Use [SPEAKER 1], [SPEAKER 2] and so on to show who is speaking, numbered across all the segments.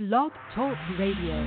[SPEAKER 1] Blog Talk Radio.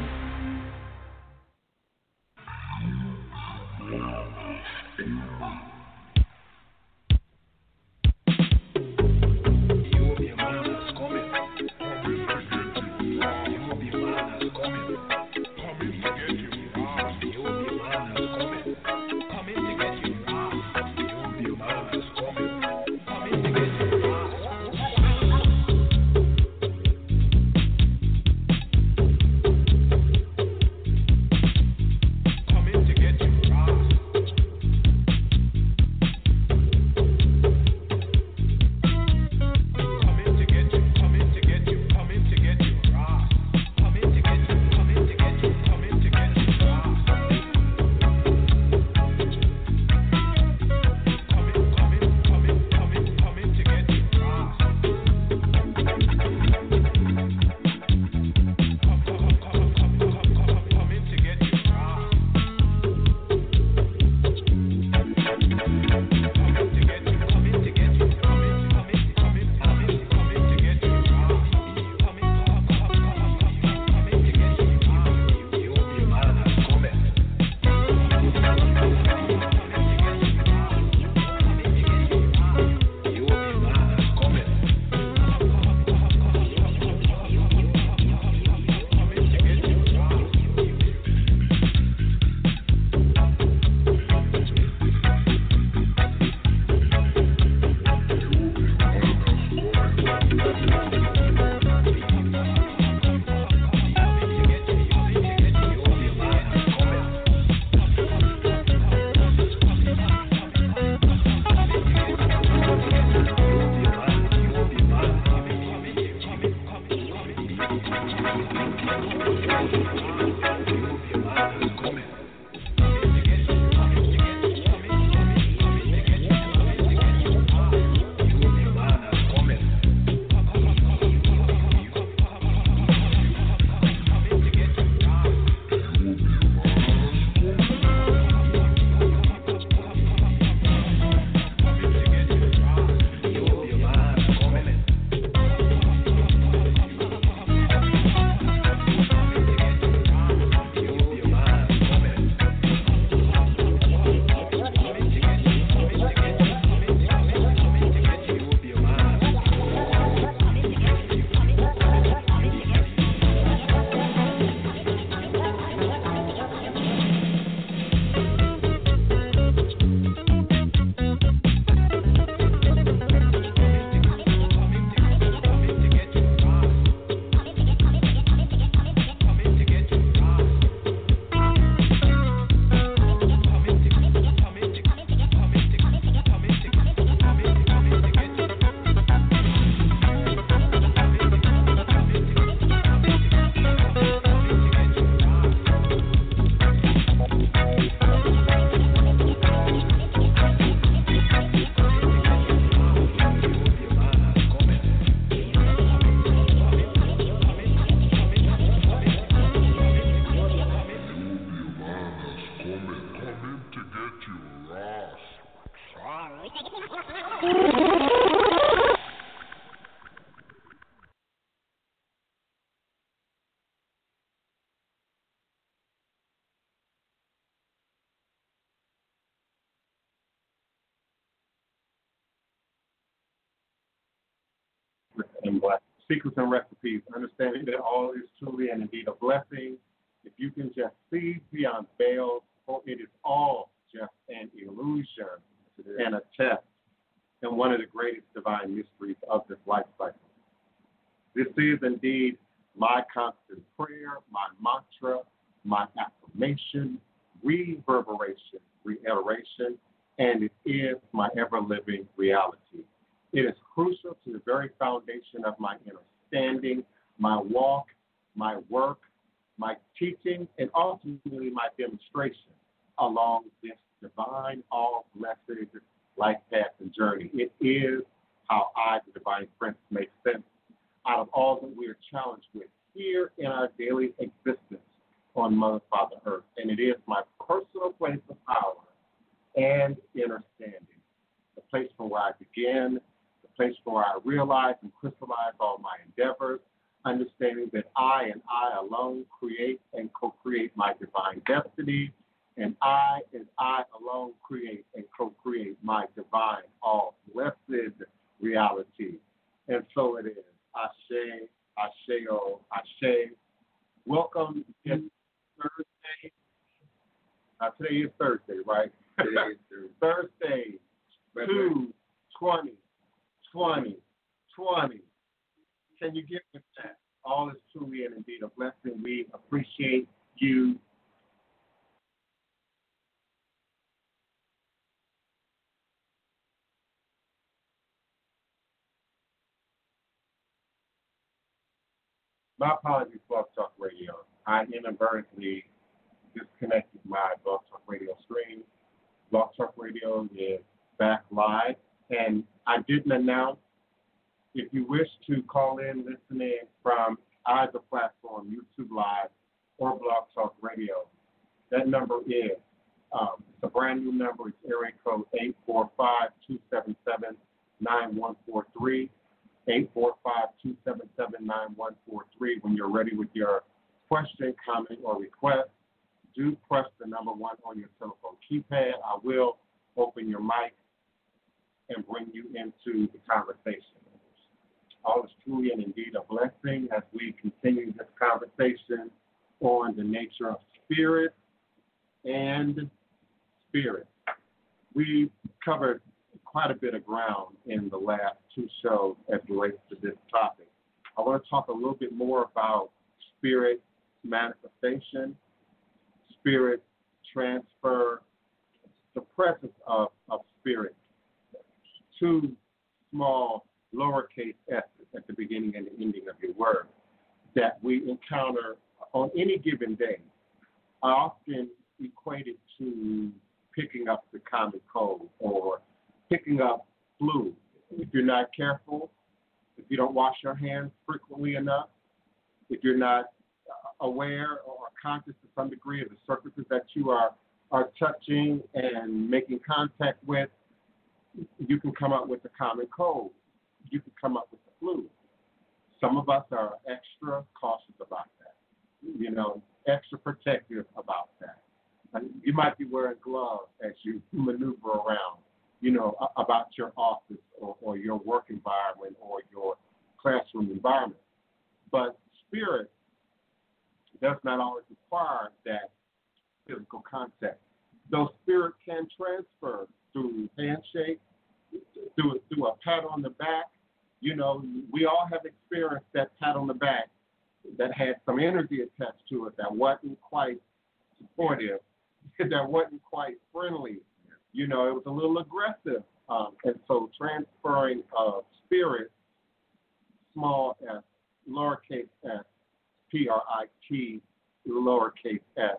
[SPEAKER 2] And. Secrets and recipes, understanding that all is truly and indeed a blessing. If you can just see beyond veils, for it is all just an illusion and a test, and one of the greatest divine mysteries of this life cycle. This is indeed my constant prayer, my mantra, my affirmation, reverberation, reiteration, and it is my ever living reality. It is crucial to the very foundation of my understanding, my walk, my work, my teaching, and ultimately my demonstration along this divine, all blessed life path and journey. It is how I, the divine prince, make sense out of all that we are challenged with here in our daily existence on Mother, Father, Earth. And it is my personal place of power and understanding, the place from where I begin, the place where I realize and crystallize all my endeavors, understanding that I and I alone create and co create my divine destiny, and I and I alone create and co create my divine, all blessed reality. And so it is. Ashe, Asheo, Ashe. Welcome. It's Thursday. Uh, today is Thursday, right?
[SPEAKER 3] Today is Thursday.
[SPEAKER 2] Thursday, 2 20, 20, 20. Can you get with that? All is truly and indeed a blessing. We appreciate you. My apologies, Blog Talk Radio. I inadvertently disconnected my Blog Talk Radio stream. Blog Talk Radio is back live, and I didn't announce. If you wish to call in, listen in from either platform, YouTube Live or Blog Talk Radio, that number is um, it's a brand new number. It's area code eight four five two seven seven nine one four three. 845-277-9143. When you're ready with your question, comment, or request, do press the number one on your telephone keypad. I will open your mic and bring you into the conversation. All is truly and indeed a blessing as we continue this conversation on the nature of spirit and spirit. We covered quite a bit of ground in the last two shows as relates to this topic. I want to talk a little bit more about spirit manifestation, spirit transfer, the presence of, of spirit. Two small lowercase s at the beginning and the ending of your word that we encounter on any given day. I often equate it to picking up the common cold or picking up flu. If you're not careful, if you don't wash your hands frequently enough, if you're not uh, aware or conscious to some degree of the surfaces that you are are touching and making contact with, you can come up with a common cold. You can come up with the flu. Some of us are extra cautious about that. You know, extra protective about that. You might be wearing gloves as you maneuver around you know, about your office or, or your work environment or your classroom environment. But spirit does not always require that physical contact. Though spirit can transfer through handshake, through through a pat on the back. You know, we all have experienced that pat on the back that had some energy attached to it that wasn't quite supportive, that wasn't quite friendly, you know, it was a little aggressive. Um, and so transferring of spirit, small s, lowercase s, P R I T, lowercase s,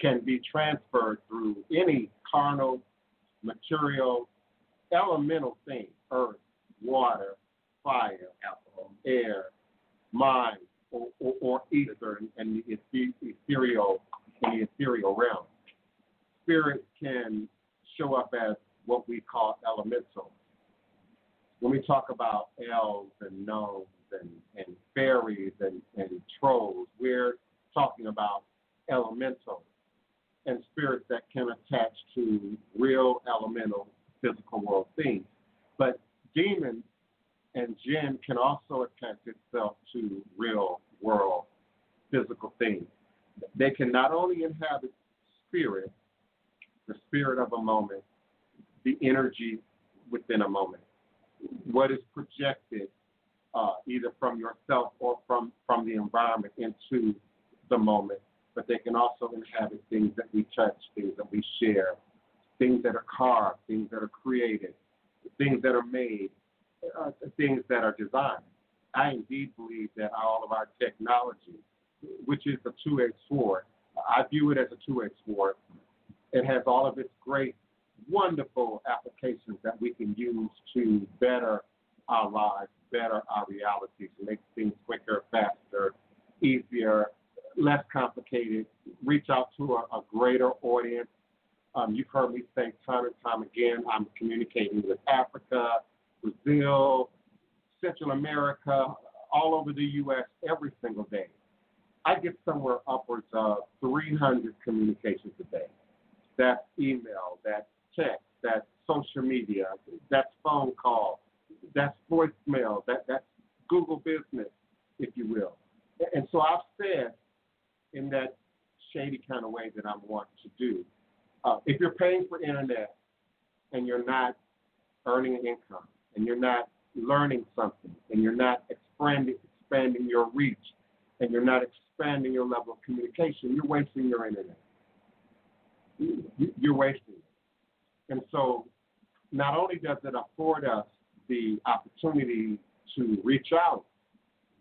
[SPEAKER 2] can be transferred through any carnal, material, elemental things earth, water, fire,
[SPEAKER 3] Alcohol.
[SPEAKER 2] air, mind, or, or, or ether and the ethereal in the ethereal realm. Spirit can show up as what we call elemental. When we talk about elves and gnomes and, and fairies and, and trolls, we're talking about elemental and spirits that can attach to real elemental physical world things. But demons and jinn can also attach itself to real world physical things. They can not only inhabit spirit, the spirit of a moment, the energy within a moment, what is projected uh, either from yourself or from, from the environment into the moment. But they can also inhabit things that we touch, things that we share, things that are carved, things that are created, things that are made, uh, things that are designed. I indeed believe that all of our technology, which is a two-edged sword, I view it as a two-edged sword. It has all of its great, wonderful applications that we can use to better our lives, better our realities, make things quicker, faster, easier, less complicated, reach out to a, a greater audience. Um, you've heard me say time and time again, I'm communicating with Africa, Brazil, Central America, all over the U.S. every single day. I get somewhere upwards of 300 communications a day. That's email, that's text, that's social media, that's phone call, that's voicemail, that, that's Google Business, if you will. And so I've said in that shady kind of way that I'm wanting to do, uh, if you're paying for internet and you're not earning an income and you're not learning something and you're not expanding, expanding your reach and you're not expanding your level of communication, you're wasting your internet. You're wasting it. And so not only does it afford us the opportunity to reach out,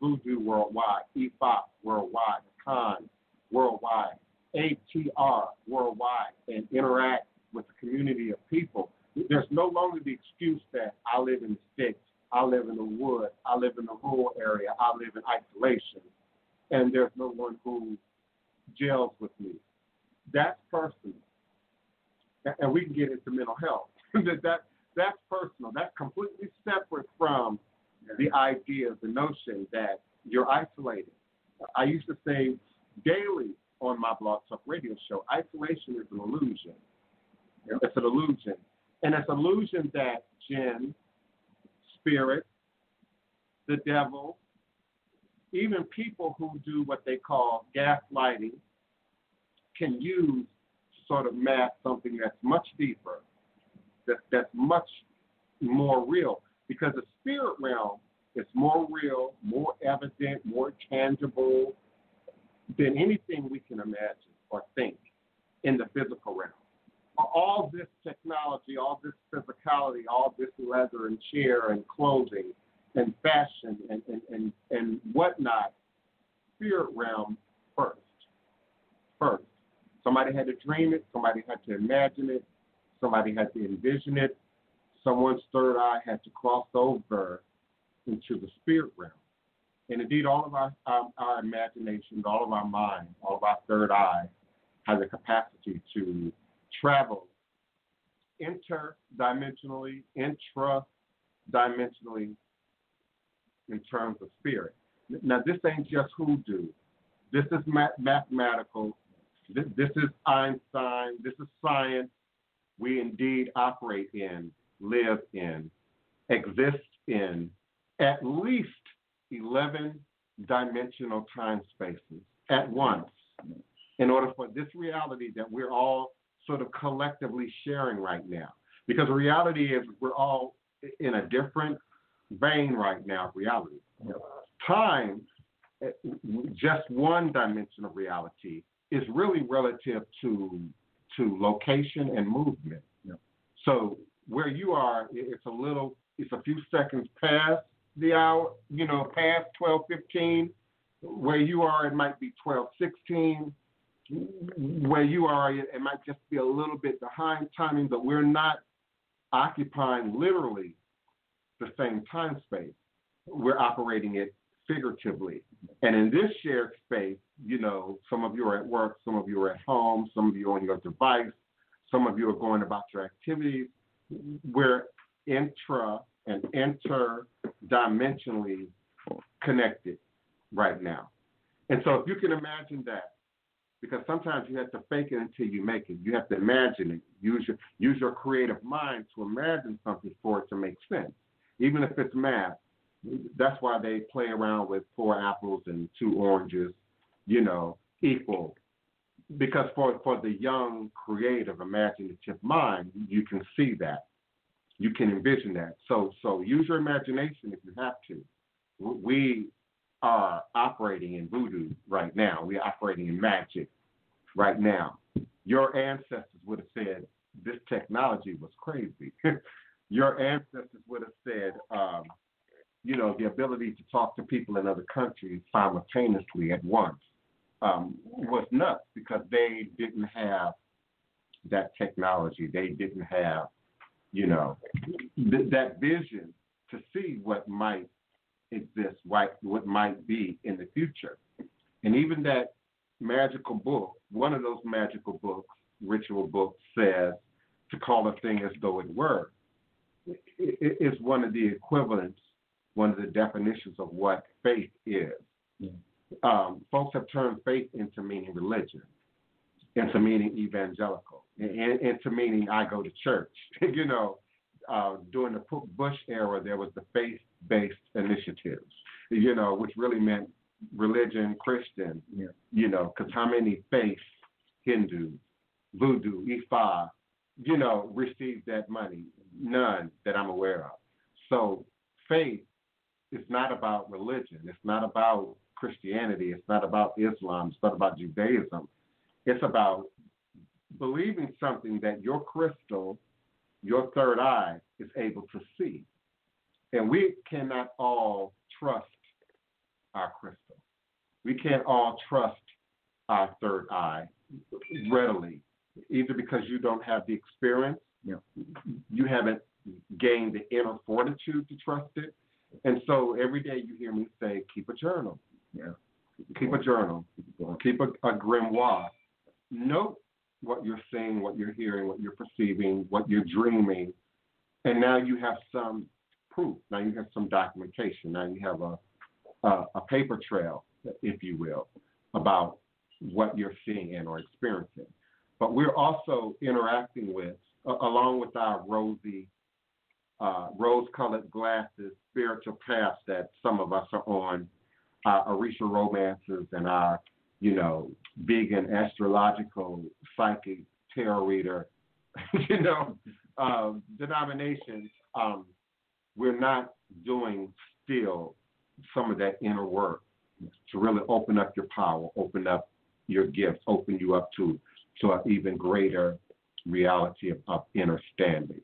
[SPEAKER 2] Voodoo worldwide, EFOP worldwide, Con worldwide, ATR worldwide, and interact with the community of people, there's no longer the excuse that I live in the sticks, I live in the woods, I live in the rural area, I live in isolation, and there's no one who gels with me. That's personal. And we can get into mental health. that, that that's personal. That's completely separate from the idea, the notion that you're isolated. I used to say daily on my blog talk radio show, isolation is an illusion. It's an illusion. And it's an illusion that jinn, spirit, the devil, even people who do what they call gaslighting can use to sort of mask something that's much deeper, that, that's much more real. Because the spirit realm is more real, more evident, more tangible than anything we can imagine or think in the physical realm. All this technology, all this physicality, all this leather and chair and clothing and fashion and, and, and, and whatnot, spirit realm first. First. Somebody had to dream it, somebody had to imagine it, somebody had to envision it, someone's third eye had to cross over into the spirit realm. And indeed, all of our, our, our imaginations, all of our mind, all of our third eye has a capacity to travel interdimensionally, intra-dimensionally in terms of spirit. Now, this ain't just hoodoo. This is mathematical. This is Einstein. This is science. We indeed operate in, live in, exist in at least 11 dimensional time spaces at once in order for this reality that we're all sort of collectively sharing right now. Because the reality is we're all in a different vein right now reality. Time, just one dimension of reality, is really relative to to location and movement. So where you are, it's a little, it's a few seconds past the hour, you know, past 12:15. Where you are, it might be 12:16. Where you are, it might just be a little bit behind timing, but we're not occupying literally the same time space. We're operating it figuratively. And in this shared space, you know, some of you are at work, some of you are at home, some of you are on your device, some of you are going about your activities. We're intra and interdimensionally connected right now. And so if you can imagine that, because sometimes you have to fake it until you make it. You have to imagine it. Use your use your creative mind to imagine something for it to make sense even if it's math. That's why they play around with four apples and two oranges, you know, equal. Because for, for the young, creative, imaginative mind, you can see that. You can envision that. So so use your imagination if you have to. We are operating in voodoo right now. We're operating in magic right now. Your ancestors would have said this technology was crazy. your ancestors would have said, um, you know, the ability to talk to people in other countries simultaneously at once um, was nuts because they didn't have that technology. They didn't have, you know, th- that vision to see what might exist, what, what might be in the future. And even that magical book, one of those magical books, ritual books, says to call a thing as though it were is one of the equivalents one of the definitions of what faith is. Um, folks have turned faith into meaning religion, into meaning evangelical, into meaning I go to church. you know, uh, during the Bush era, there was the faith-based initiatives, you know, which really meant religion, Christian,
[SPEAKER 3] Yeah.
[SPEAKER 2] you know, because how many faiths, Hindu, Voodoo, Ifa, you know, received that money? None that I'm aware of. So faith is not about religion. It's not about Christianity. It's not about Islam. It's not about Judaism. It's about believing something that your crystal, your third eye, is able to see. And we cannot all trust our crystal. We can't all trust our third eye readily, either because you don't have the experience,
[SPEAKER 3] Yeah.
[SPEAKER 2] you haven't gained the inner fortitude to trust it. And so every day you hear me say, keep a journal.
[SPEAKER 3] Yeah.
[SPEAKER 2] Keep a journal. Keep a, a grimoire. Note what you're seeing, what you're hearing, what you're perceiving, what you're dreaming. And now you have some proof. Now you have some documentation. Now you have a, a, a paper trail, if you will, about what you're seeing and or experiencing. But we're also interacting with, along with our rosy, uh, rose-colored glasses, spiritual paths that some of us are on, our Orisha romances and our, you know, vegan astrological psychic tarot reader, you know, um, denominations. Um, we're not doing still some of that inner work to really open up your power, open up your gifts, open you up to to an even greater reality of, of understanding.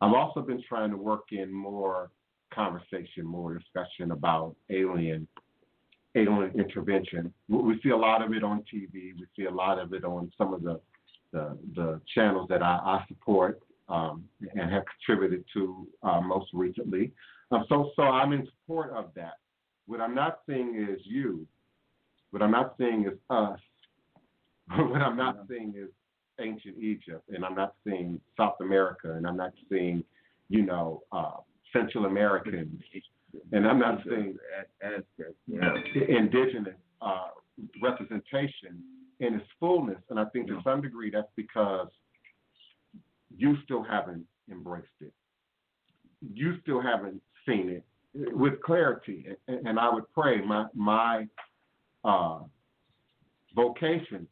[SPEAKER 2] I've also been trying to work in more conversation, more discussion about alien alien intervention. We- see a lot of it on TV. We see a lot of it on some of the the, the channels that I, I support um, and have contributed to uh, most recently. Um, so, so I'm in support of that. What I'm not seeing is you. What I'm not seeing is us. what I'm not seeing is ancient Egypt, and I'm not seeing South America, and I'm not seeing, you know, uh, Central Americans, and I'm not seeing
[SPEAKER 3] Aztec. Yeah.
[SPEAKER 2] indigenous uh, representation in its fullness. And I think to some degree that's because you still haven't embraced it. You still haven't seen it with clarity. And, and I would pray my my uh, vocation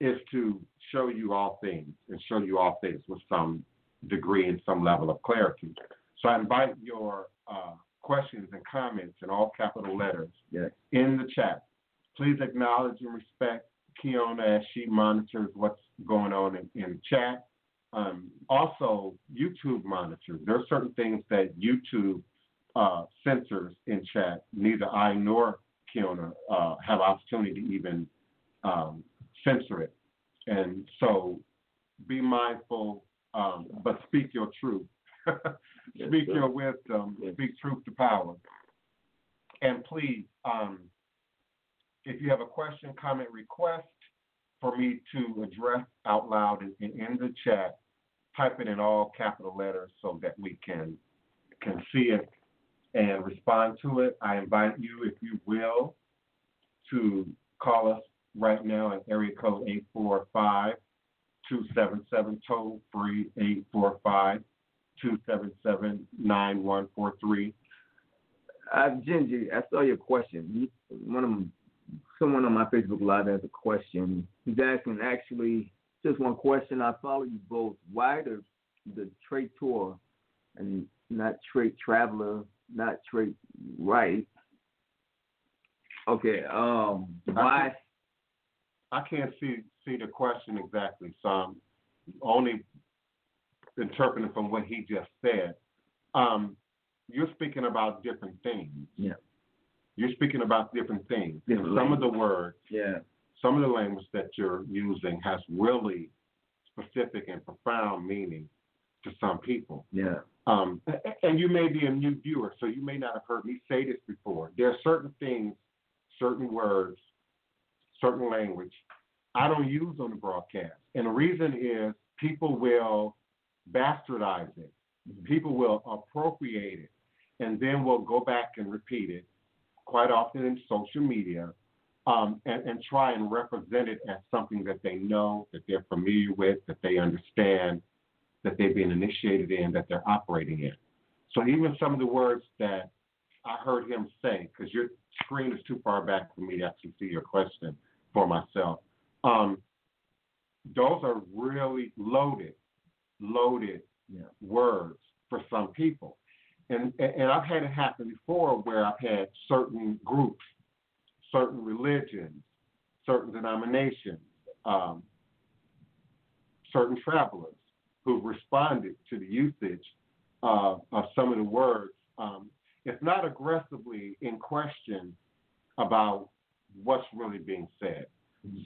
[SPEAKER 2] is to show you all things and show you all things with some degree and some level of clarity. So I invite your uh, questions and comments in all capital letters
[SPEAKER 3] Yeah.
[SPEAKER 2] in the chat. Please acknowledge and respect Kiona as she monitors what's going on in, in the chat. Um, also, YouTube monitors. There are certain things that YouTube uh, censors in chat. Neither I nor Kiona uh, have opportunity to even um, censor it. And so be mindful, um, but speak your truth. Speak your wisdom, speak truth to power. And please, um, if you have a question, comment, request for me to address out loud in, in, in the chat, type it in all capital letters so that we can can see it and respond to it. I invite you, if you will, to call us right now at area code 845 277 toll free 845 277 9143.
[SPEAKER 3] Uh, Ginger, I saw your question. One of them, someone on my Facebook Live has a question. He's asking actually just one question. I follow you both. Why the the traiteur and not trait traveler, not trait right? Okay. Um. Why?
[SPEAKER 2] I can't see see the question exactly, so I'm only interpreting from what he just said. Um, you're speaking about different things.
[SPEAKER 3] Yeah.
[SPEAKER 2] You're speaking about different things.
[SPEAKER 3] Different
[SPEAKER 2] some of the words,
[SPEAKER 3] Yeah.
[SPEAKER 2] some of the language that you're using has really specific and profound meaning to some people.
[SPEAKER 3] Yeah.
[SPEAKER 2] Um, and you may be a new viewer, so you may not have heard me say this before. There are certain things, certain words, certain language I don't use on the broadcast. And the reason is people will bastardize it, people will appropriate it, and then we'll go back and repeat it quite often in social media um, and, and try and represent it as something that they know, that they're familiar with, that they understand, that they've been initiated in, that they're operating in. So even some of the words that I heard him say, because your screen is too far back for me to actually see your question for myself. Um, those are really loaded, loaded
[SPEAKER 3] Yeah.
[SPEAKER 2] words for some people. And, and I've had it happen before where I've had certain groups, certain religions, certain denominations, um, certain travelers who've responded to the usage of, of some of the words, um, if not aggressively in question about what's really being said.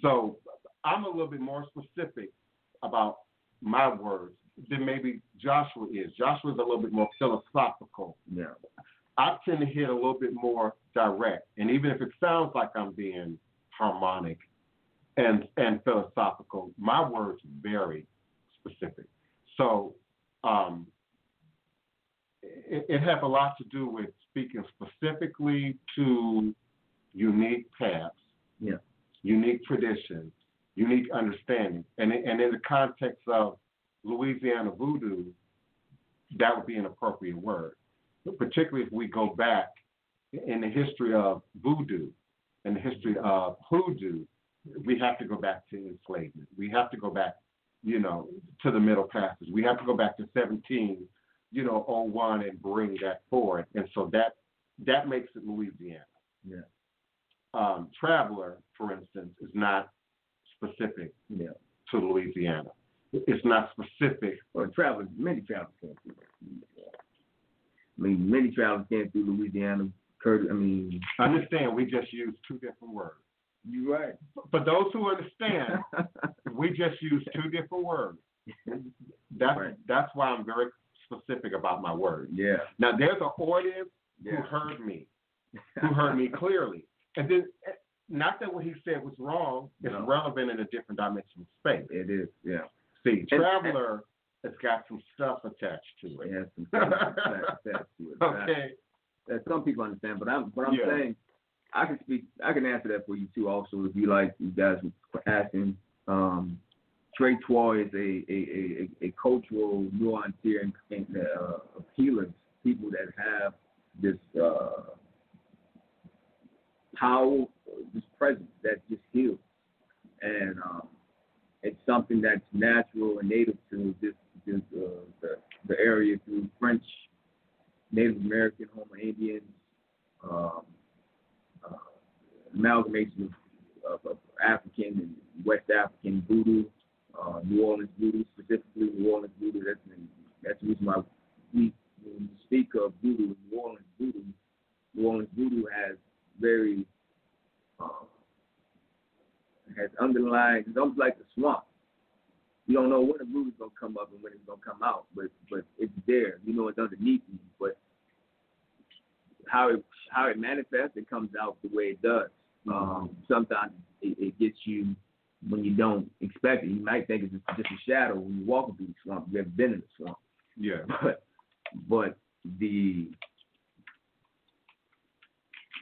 [SPEAKER 2] So I'm a little bit more specific about my words than maybe Joshua is. Joshua is a little bit more philosophical.
[SPEAKER 3] Yeah.
[SPEAKER 2] I tend to hit a little bit more direct, and even if it sounds like I'm being harmonic and and philosophical, my words are very specific. So um, it, it has a lot to do with speaking specifically to unique paths,
[SPEAKER 3] Yeah.
[SPEAKER 2] unique traditions, unique understanding, and and in the context of Louisiana voodoo, that would be an appropriate word, particularly if we go back in the history of voodoo and the history of hoodoo. We have to go back to enslavement. We have to go back, you know, to the Middle Passage. We have to go back to 17, you know, 01 and bring that forward. And so that that makes it Louisiana.
[SPEAKER 3] Yeah.
[SPEAKER 2] Um, Traveler, for instance, is not specific
[SPEAKER 3] Yeah.
[SPEAKER 2] to Louisiana. It's not specific.
[SPEAKER 3] Well, travelers, many travelers came through. I mean, many travelers came through Louisiana. Kurt, I mean, I
[SPEAKER 2] Understand, we just use two different words.
[SPEAKER 3] you're right.
[SPEAKER 2] For those who understand, we just use two different words. That's
[SPEAKER 3] Right.
[SPEAKER 2] that's why I'm very specific about my words.
[SPEAKER 3] yeah.
[SPEAKER 2] Now there's an audience who heard me, who heard me clearly, and then not that what he said was wrong. It's
[SPEAKER 3] No.
[SPEAKER 2] relevant in a different dimension of space.
[SPEAKER 3] It is, yeah.
[SPEAKER 2] See,
[SPEAKER 3] And-
[SPEAKER 2] traveler has got some stuff attached to
[SPEAKER 3] It
[SPEAKER 2] it.
[SPEAKER 3] has some things attached to it.
[SPEAKER 2] Okay.
[SPEAKER 3] That some people understand, but I'm, but I'm
[SPEAKER 2] Yeah.
[SPEAKER 3] saying, I can speak, I can answer that for you too. Also, if you like, you guys were asking. Um, Traiteur is a a, a, a, cultural nuanceer and, and uh, healers, people that have this uh, power, this presence that just heals, and um, it's something that's natural and native to this, this uh, the, the area through French, Native American, Houma Indians, um, uh, amalgamation of, of, of African and West African voodoo, uh, New Orleans voodoo, specifically New Orleans voodoo. That's that's the reason why we when we speak of voodoo, New Orleans voodoo, New Orleans voodoo has very um, has underlying. It's almost like the swamp. You don't know when the voodoo's gonna come up and when it's gonna come out, but but it's there. You know it's underneath you, but how it how it manifests, it comes out the way it does. Um, sometimes it, it gets you when you don't expect it. You might think it's just, just a shadow when you're walking through the swamp. You've ever been in the swamp,
[SPEAKER 2] Yeah.
[SPEAKER 3] but but the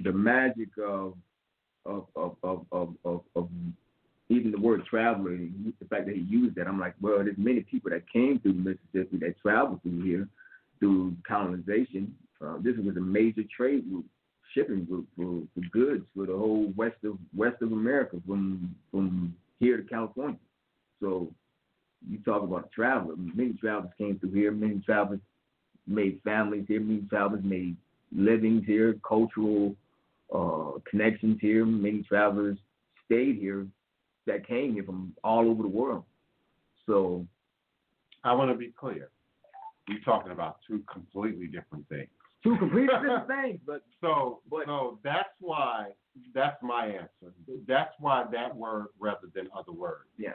[SPEAKER 3] the magic of of of of of, of, of even the word traveler, the fact that he used that, I'm like, well, there's many people that came through Mississippi that traveled through here through colonization. Uh, this was a major trade route, shipping route for, for goods for the whole west of west of America, from from here to California. So you talk about a traveler. Many travelers came through here. Many travelers made families here. Many travelers made livings here, cultural uh, connections here. Many travelers stayed here that came here from all over the world. So
[SPEAKER 2] I want to be clear. You're talking about two completely different things.
[SPEAKER 3] two completely different things, but
[SPEAKER 2] So,
[SPEAKER 3] But-
[SPEAKER 2] so that's why that's my answer. That's why that word rather than other words.
[SPEAKER 3] yeah,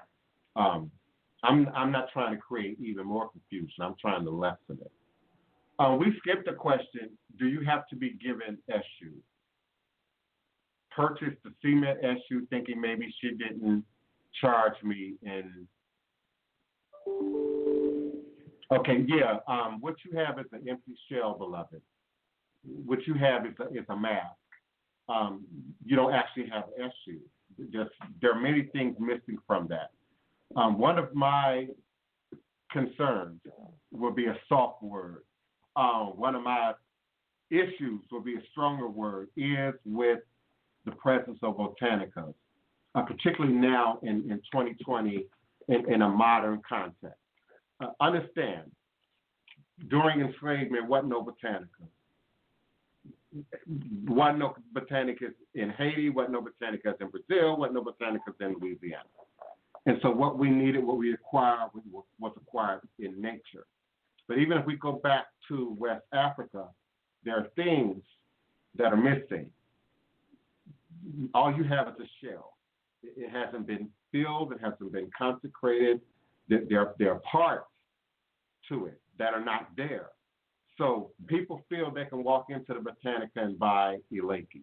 [SPEAKER 2] Um, I'm I'm not trying to create even more confusion. I'm trying to lessen it. Um, we skipped a question. Do you have to be given Eshu? Purchased the cement Eshu thinking maybe she didn't charge me and Okay, yeah. Um, what you have is an empty shell, beloved. what you have is a, is a mask. Um, you don't actually have Eshu. Just there are many things missing from that. Um, one of my concerns will be a soft word. Um, one of my issues will be a stronger word is with the presence of botanicas, uh, particularly now in, in 2020 in, in a modern context. Uh, understand, during enslavement, what no botanicas? What no botanicas in Haiti, what no botanicas in Brazil, what no botanicas in Louisiana. And so what we needed, what we acquired, was acquired in nature. But even if we go back to West Africa, there are things that are missing. All you have is a shell. It hasn't been filled, it hasn't been consecrated. There, there are parts to it that are not there. So people feel they can walk into the Botanica and buy Elekes.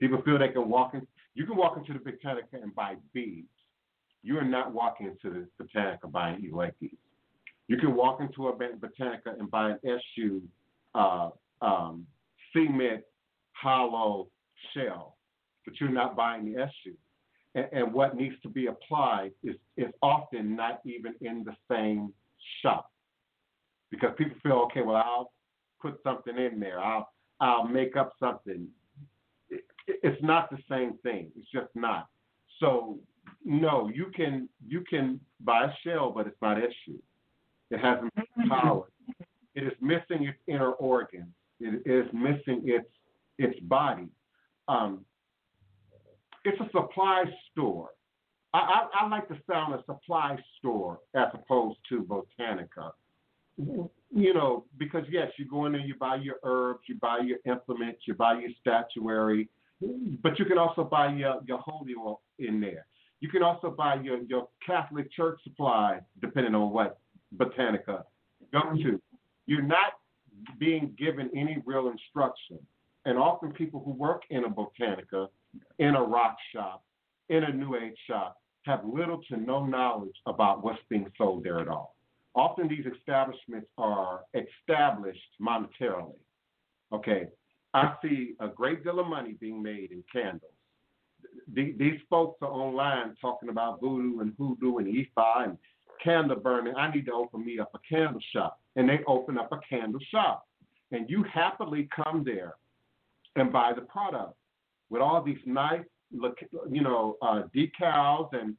[SPEAKER 2] People feel they can walk in. You can walk into the Botanica and buy beads. You are not walking into the Botanica buying Elekes. You can walk into a Botanica and buy an Eshu uh, um, cement hollow shell, but you're not buying the Eshu. And, and what needs to be applied is, is often not even in the same shop because people feel okay. Well, I'll put something in there. I'll I'll make up something. It, it's not the same thing. It's just not. So no, you can you can buy a shell, but it's not Eshu. It hasn't been powered. It is missing its inner organs. It is missing its its body. Um, it's a supply store. I, I, I like the sound of supply store as opposed to Botanica. You know, because yes, you go in there, you buy your herbs, you buy your implements, you buy your statuary, but you can also buy your, your holy oil in there. You can also buy your, your Catholic church supply, depending on what Botanica go to. You're not being given any real instruction. And often people who work in a Botanica, in a rock shop, in a New Age shop, have little to no knowledge about what's being sold there at all. Often these establishments are established monetarily. Okay, I see a great deal of money being made in candles. these folks are online talking about voodoo and hoodoo and Ifa and candle burning. I need to open me up a candle shop. And they open up a candle shop. And you happily come there and buy the product with all these nice, you know, uh, decals and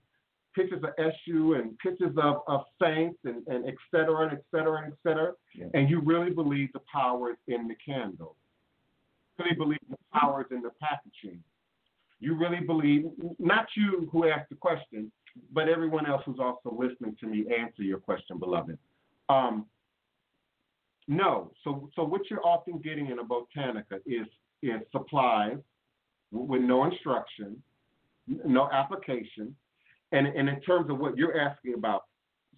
[SPEAKER 2] pictures of Eshu and pictures of, of saints and, and et cetera and et cetera and et cetera. Yeah. And you really believe the power is in the candle. You really believe the power is in the packaging. You really believe, not you who asked the question, but everyone else who's also listening to me answer your question, beloved. Um, no. So, so what you're often getting in a botanica is is supplies with no instruction, no application, and and in terms of what you're asking about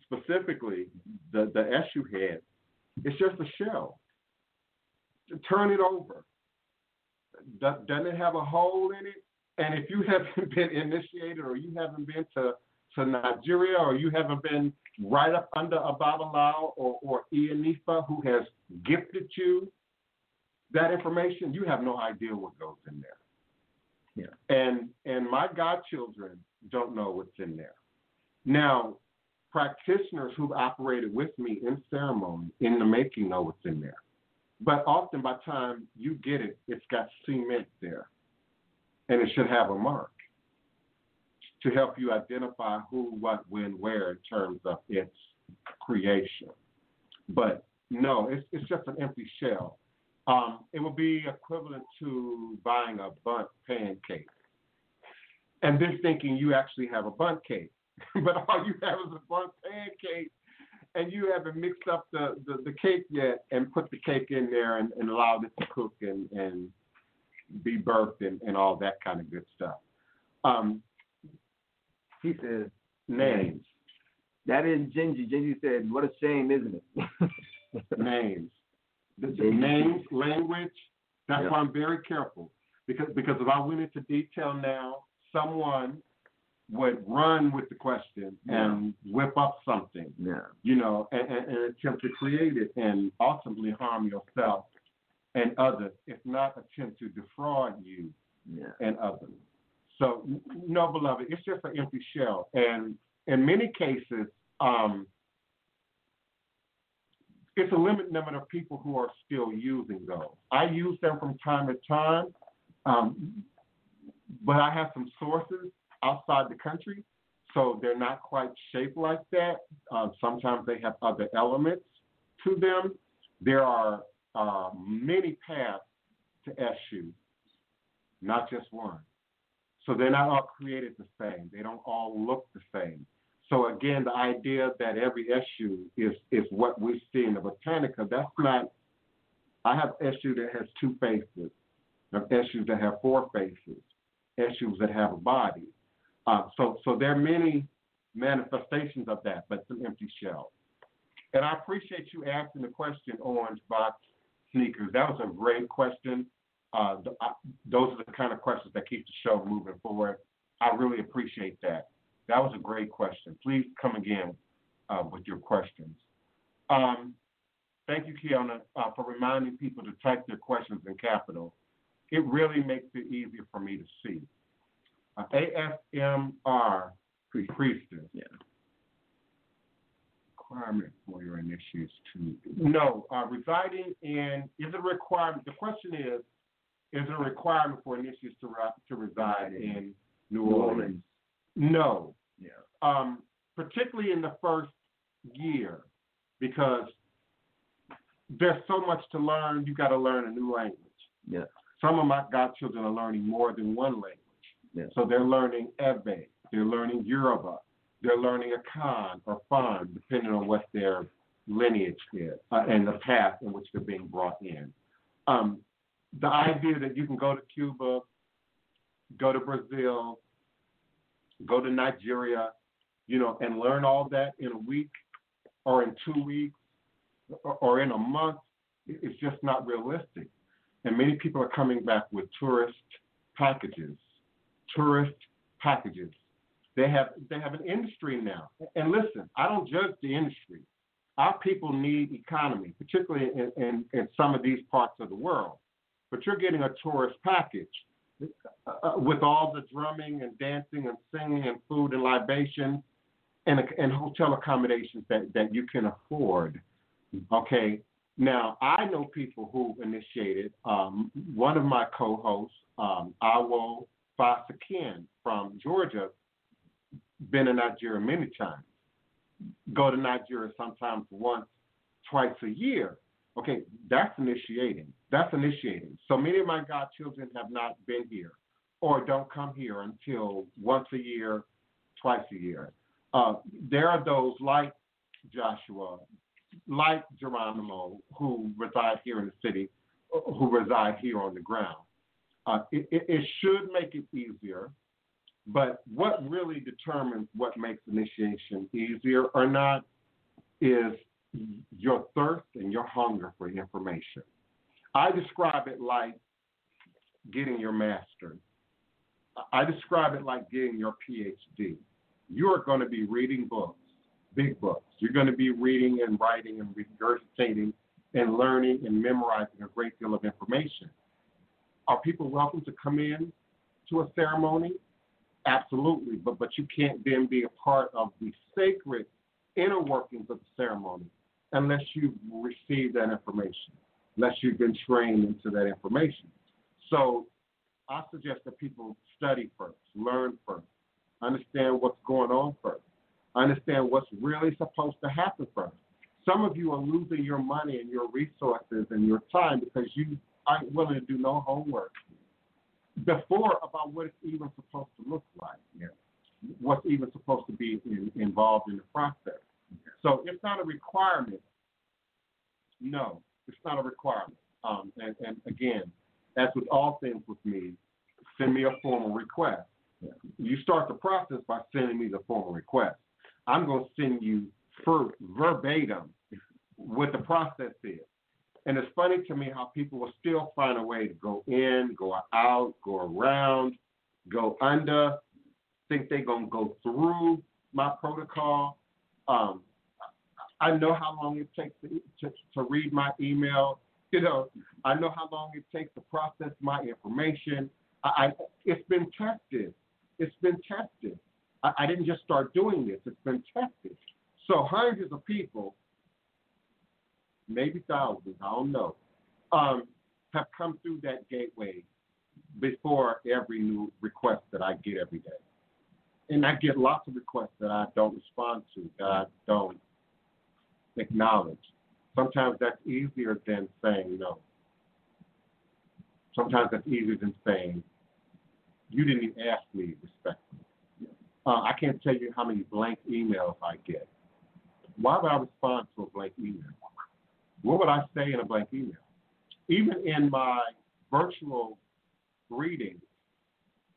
[SPEAKER 2] specifically, the the Eshu head, it's just a shell. Turn it over. Doesn't it have a hole in it? And if you haven't been initiated or you haven't been to to Nigeria or you haven't been right up under a Babalawo or, or Iyanifa who has gifted you that information, you have no idea what goes in there. Yeah. And and my godchildren don't know what's in there. Now, practitioners who've operated with me in ceremony, in the making, know what's in there. But often by time you get it, it's got cement there. And it should have a mark to help you identify who, what, when, where in terms of its creation. But no, it's, it's just an empty shell. Um, it would be equivalent to buying a Bundt pancake and then thinking you actually have a Bundt cake. but all you have is a Bundt pancake and you haven't mixed up the, the, the, cake yet and put the cake in there and, and allowed it to cook and, and be birthed and, and all that kind of good stuff. Um,
[SPEAKER 3] he says
[SPEAKER 2] names.
[SPEAKER 3] That is Gingy. Gingy said, "What a shame, isn't it?"
[SPEAKER 2] names. The, names, language. That's yep. why I'm very careful because because if I went into detail now, someone would run with the question yeah. and whip up something,
[SPEAKER 3] yeah.
[SPEAKER 2] you know, and, and, and, attempt to create it and ultimately harm yourself and others, if not attempt to defraud you
[SPEAKER 3] Yeah.
[SPEAKER 2] and others. So, no, beloved, it's just an empty shell. And in many cases, um, it's a limited number of people who are still using those. I use them from time to time, um, but I have some sources outside the country, so they're not quite shaped like that. Uh, sometimes they have other elements to them. There are uh, many paths to Eshu, not just one. So they're not all created the same. They don't all look the same. So again, the idea that every Eshu is is what we see in the Botanica, that's not. I have Eshu that has two faces. I have Eshus that have four faces. Eshus that have a body. Uh, so so there are many manifestations of that, but some empty shell. And I appreciate you asking the question, Orange Box Sneakers. That was a great question. Uh, th- I, those are the kind of questions that keep the show moving forward. I really appreciate that. That was a great question. Please come again uh, with your questions. Um, thank you, Kiana, uh, for reminding people to type their questions in capital. It really makes it easier for me to see. Uh, ASMR priestess.
[SPEAKER 3] Yeah.
[SPEAKER 2] Requirement for your initiates to no uh, residing in is it a requirement? The question is, is it a requirement for initiates to to reside in New
[SPEAKER 3] New
[SPEAKER 2] Orleans?
[SPEAKER 3] Orleans.
[SPEAKER 2] No,
[SPEAKER 3] Yeah.
[SPEAKER 2] um, particularly in the first year, because there's so much to learn. You got to learn a new language.
[SPEAKER 3] Yeah.
[SPEAKER 2] Some of my godchildren are learning more than one language.
[SPEAKER 3] Yeah.
[SPEAKER 2] So they're learning Ewe, they're learning Yoruba, they're learning Akan or Fon, depending on what their lineage is uh, and the path in which they're being brought in. Um, the idea that you can go to Cuba, go to Brazil, go to Nigeria, you know, and learn all that in a week or in two weeks or, or in a month, it's just not realistic. And many people are coming back with tourist packages, tourist packages. They have they have an industry now. And listen, I don't judge the industry. Our people need economy, particularly in, in, in some of these parts of the world. But you're getting a tourist package uh, with all the drumming and dancing and singing and food and libation and, and hotel accommodations that, that you can afford. Okay. Now, I know people who initiated, um, one of my co hosts, um, Awo Fasakin from Georgia, been in Nigeria many times. Go to Nigeria sometimes once, twice a year. Okay, that's initiating. That's initiating. So many of my godchildren have not been here or don't come here until once a year, twice a year. Uh, there are those like Joshua, like Geronimo, who reside here in the city, who reside here on the ground. Uh, it, it, it should make it easier, but what really determines what makes initiation easier or not is your thirst and your hunger for information. I describe it like getting your master's. I describe it like getting your PhD. You are going to be reading books, big books. You're going to be reading and writing and regurgitating and learning and memorizing a great deal of information. Are people welcome to come in to a ceremony? Absolutely, but but you can't then be a part of the sacred inner workings of the ceremony unless you've received that information, unless you've been trained into that information. So I suggest that people study first, learn first, understand what's going on first, understand what's really supposed to happen first. Some of you are losing your money and your resources and your time because you aren't willing to do no homework before about what it's even supposed to look like, yeah. what's even supposed to be in, involved in the process. So it's not a requirement. No, it's not a requirement. Um, and, and again, as with all things with me, send me a formal request. You start the process by sending me the formal request. I'm going to send you for verbatim what the process is. And it's funny to me how people will still find a way to go in, go out, go around, go under, think they're going to go through my protocol. Um, I know how long it takes to, to, to read my email. You know, I know how long it takes to process my information. I, I it's been tested. It's been tested. I, I didn't just start doing this. It's been tested. So hundreds of people, maybe thousands, I don't know, um, have come through that gateway before every new request that I get every day. And I get lots of requests that I don't respond to, that I don't acknowledge. Sometimes that's easier than saying no. Sometimes that's easier than saying, you didn't even ask me respectfully. Uh, I can't tell you how many blank emails I get. Why would I respond to a blank email? What would I say in a blank email? Even in my virtual greetings,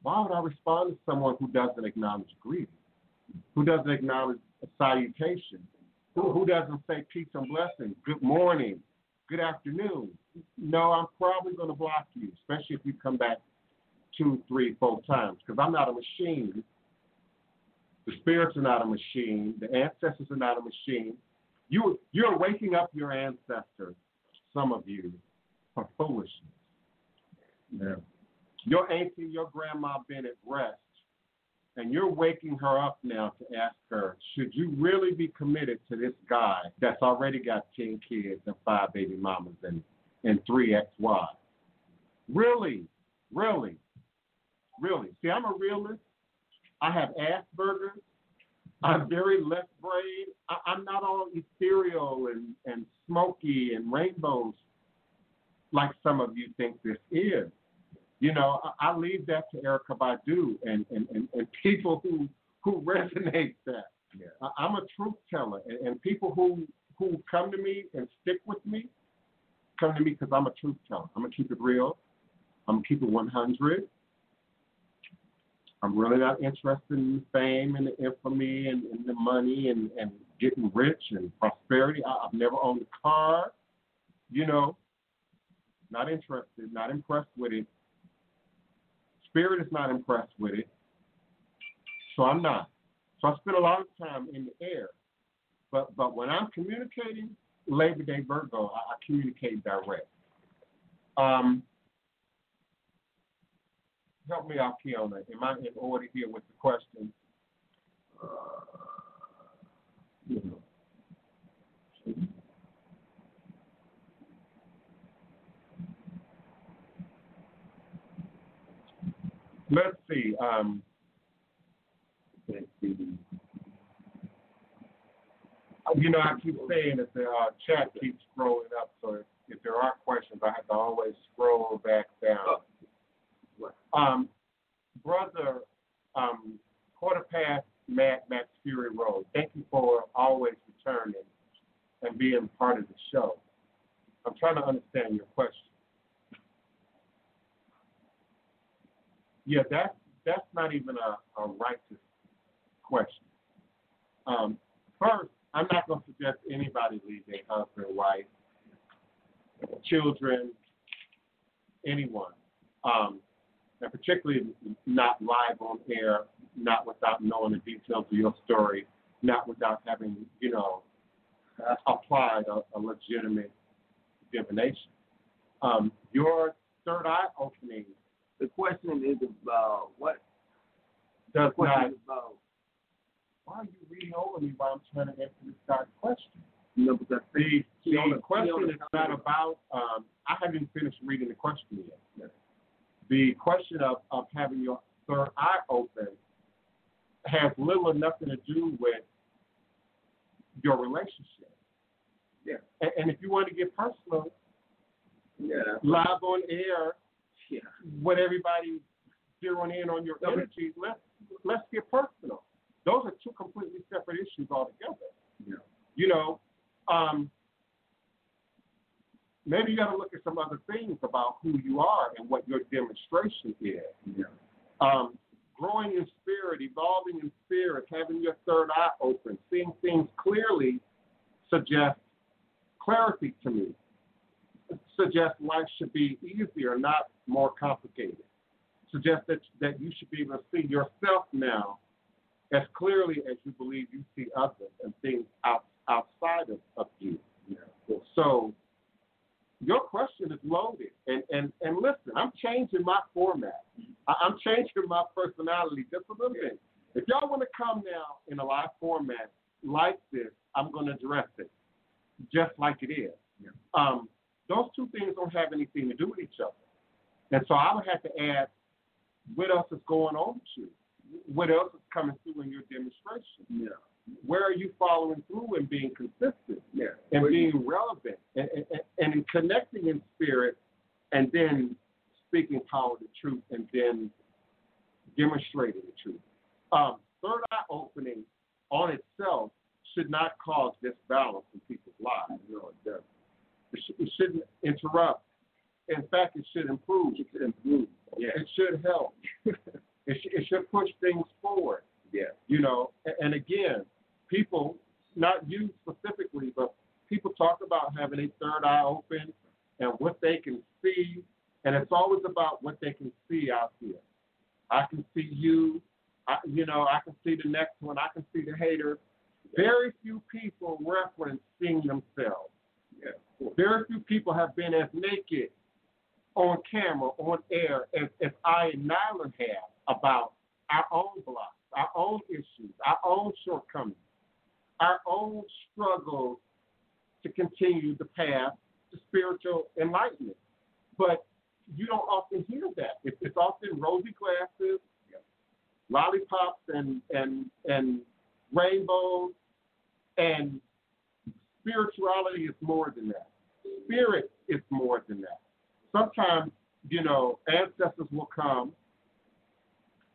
[SPEAKER 2] why would I respond to someone who doesn't acknowledge greeting, who doesn't acknowledge a salutation, who, who doesn't say peace and blessings, good morning, good afternoon? No, I'm probably going to block you, especially if you come back two, three, four times, because I'm not a machine. The spirits are not a machine. The ancestors are not a machine. You, you're waking up your ancestors, some of you, for foolishness.
[SPEAKER 3] Yeah.
[SPEAKER 2] Your auntie, your grandma been at rest, and you're waking her up now to ask her, should you really be committed to this guy that's already got 10 kids and five baby mamas and, and three ex-wives? Really? Really? Really? See, I'm a realist. I have Asperger's. I'm very left brain. I, I'm not all ethereal and, and smoky and rainbows like some of you think this is. You know, I, I leave that to Erykah Badu and, and, and, and people who who resonate that.
[SPEAKER 3] Yeah.
[SPEAKER 2] I, I'm a truth teller, and, and people who who come to me and stick with me come to me because I'm a truth teller. I'm gonna keep it real. I'm gonna keep it 100. I'm really not interested in fame and the infamy and, and the money and, and getting rich and prosperity. I, I've never owned a car, you know. Not interested, not impressed with it. Spirit is not impressed with it. So I'm not. So I spend a lot of time in the air. But but when I'm communicating, Labor Day Virgo, I, I communicate direct. Um, help me out, Kiona. Am I in order here with the question? Uh, you know. Let's see. Um, let's see. You know, I keep saying that the uh, chat keeps scrolling up, so if, if there are questions, I have to always scroll back down. Um, brother, um, quarter past Mad Max Fury Road. Thank you for always returning and being part of the show. I'm trying to understand your question. Yeah, that's that's not even a, a righteous question. Um, first, I'm not going to suggest anybody leave their husband, wife, children, anyone, um, and particularly not live on air, not without knowing the details of your story, not without having, you know, applied a, a legitimate divination. Um, your third eye opening
[SPEAKER 3] The question is about what?
[SPEAKER 2] does
[SPEAKER 3] Question
[SPEAKER 2] not.
[SPEAKER 3] is about
[SPEAKER 2] Why are you reading over me while I'm trying to answer this guy's question?
[SPEAKER 3] you know because
[SPEAKER 2] The, the
[SPEAKER 3] Fiona-
[SPEAKER 2] question is not
[SPEAKER 3] Cummings.
[SPEAKER 2] about, um, I haven't finished reading the question yet. The question of, of having your third eye open has little or nothing to do with your relationship.
[SPEAKER 3] Yeah.
[SPEAKER 2] And, and if you want to get personal,
[SPEAKER 3] yeah, that's
[SPEAKER 2] live on air,
[SPEAKER 3] yeah.
[SPEAKER 2] with everybody zeroing in on your energy, let's, let's get personal. Those are two completely separate issues altogether.
[SPEAKER 3] Yeah.
[SPEAKER 2] You know, um, maybe you got to look at some other things about who you are and what your demonstration is.
[SPEAKER 3] Yeah.
[SPEAKER 2] Um, growing in spirit, evolving in spirit, having your third eye open, seeing things clearly suggests clarity to me. Suggests life should be easier, not more complicated. Suggests that, that you should be able to see yourself now as clearly as you believe you see others and things out, outside of, of you. So your question is loaded. And and and listen, I'm changing my format. I, I'm changing my personality just a little bit. If y'all want to come now in a live format like this, I'm going to address it just like it is.
[SPEAKER 3] Yeah.
[SPEAKER 2] Um, those two things don't have anything to do with each other. And so I would have to ask, what else is going on with you? What else is coming through in your demonstration?
[SPEAKER 3] Yeah.
[SPEAKER 2] Where are you following through and being consistent
[SPEAKER 3] Yeah.
[SPEAKER 2] and
[SPEAKER 3] Where you-
[SPEAKER 2] being relevant and, and, and connecting in spirit and then speaking power to truth and then demonstrating the truth. Um, third eye opening on itself should not cause disbalance in people's lives.
[SPEAKER 3] No, it doesn't.
[SPEAKER 2] It, sh- it shouldn't interrupt. In fact, it should improve.
[SPEAKER 3] It should improve. Yeah.
[SPEAKER 2] It should help. it, sh- it should push things forward.
[SPEAKER 3] Yeah.
[SPEAKER 2] You know, and, and again, people, not you specifically, but people talk about having a third eye open and what they can see, and it's always about what they can see out here. I can see you, I, you know, I can see the next one, I can see the hater. Very few people reference seeing themselves. Very few people have been as naked on camera, on air, as, as I and Nylan have about our own blocks, our own issues, our own shortcomings, our own struggles to continue the path to spiritual enlightenment. But you don't often hear that. It, it's often rosy glasses, lollipops, and and and rainbows, and spirituality is more than that. Spirit is more than that. Sometimes, you know, ancestors will come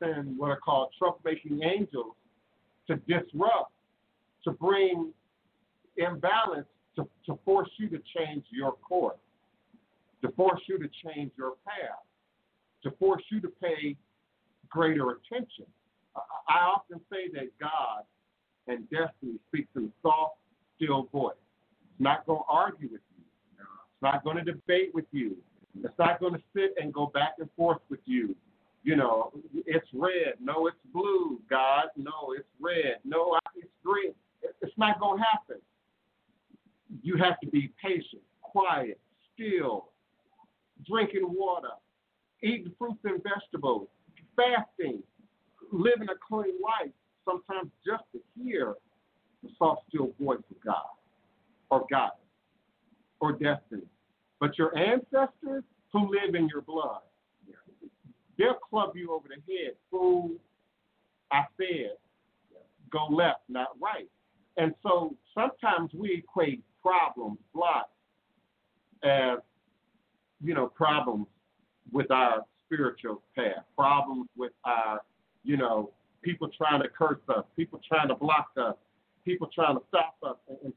[SPEAKER 2] and what are called troublemaking angels to disrupt, to bring imbalance, to, to force you to change your course, to force you to change your path, to force you to pay greater attention. I, often say that God and destiny speaks in a soft, still voice. It's not going to argue with you. It's not going to debate with you. It's not going to sit and go back and forth with you. You know, it's red. No, it's blue. God, no, it's red. No, it's green. It's not going to happen. You have to be patient, quiet, still, drinking water, eating fruits and vegetables, fasting, living a clean life, sometimes just to hear the soft, still voice of God or God or destiny. But your ancestors who live in your blood, they'll club you over the head. Fool, I said, go left, not right. And so sometimes we equate problems, blocks, as, you know, problems with our spiritual path, problems with our, you know, people trying to curse us, people trying to block us, people trying to stop us. And, and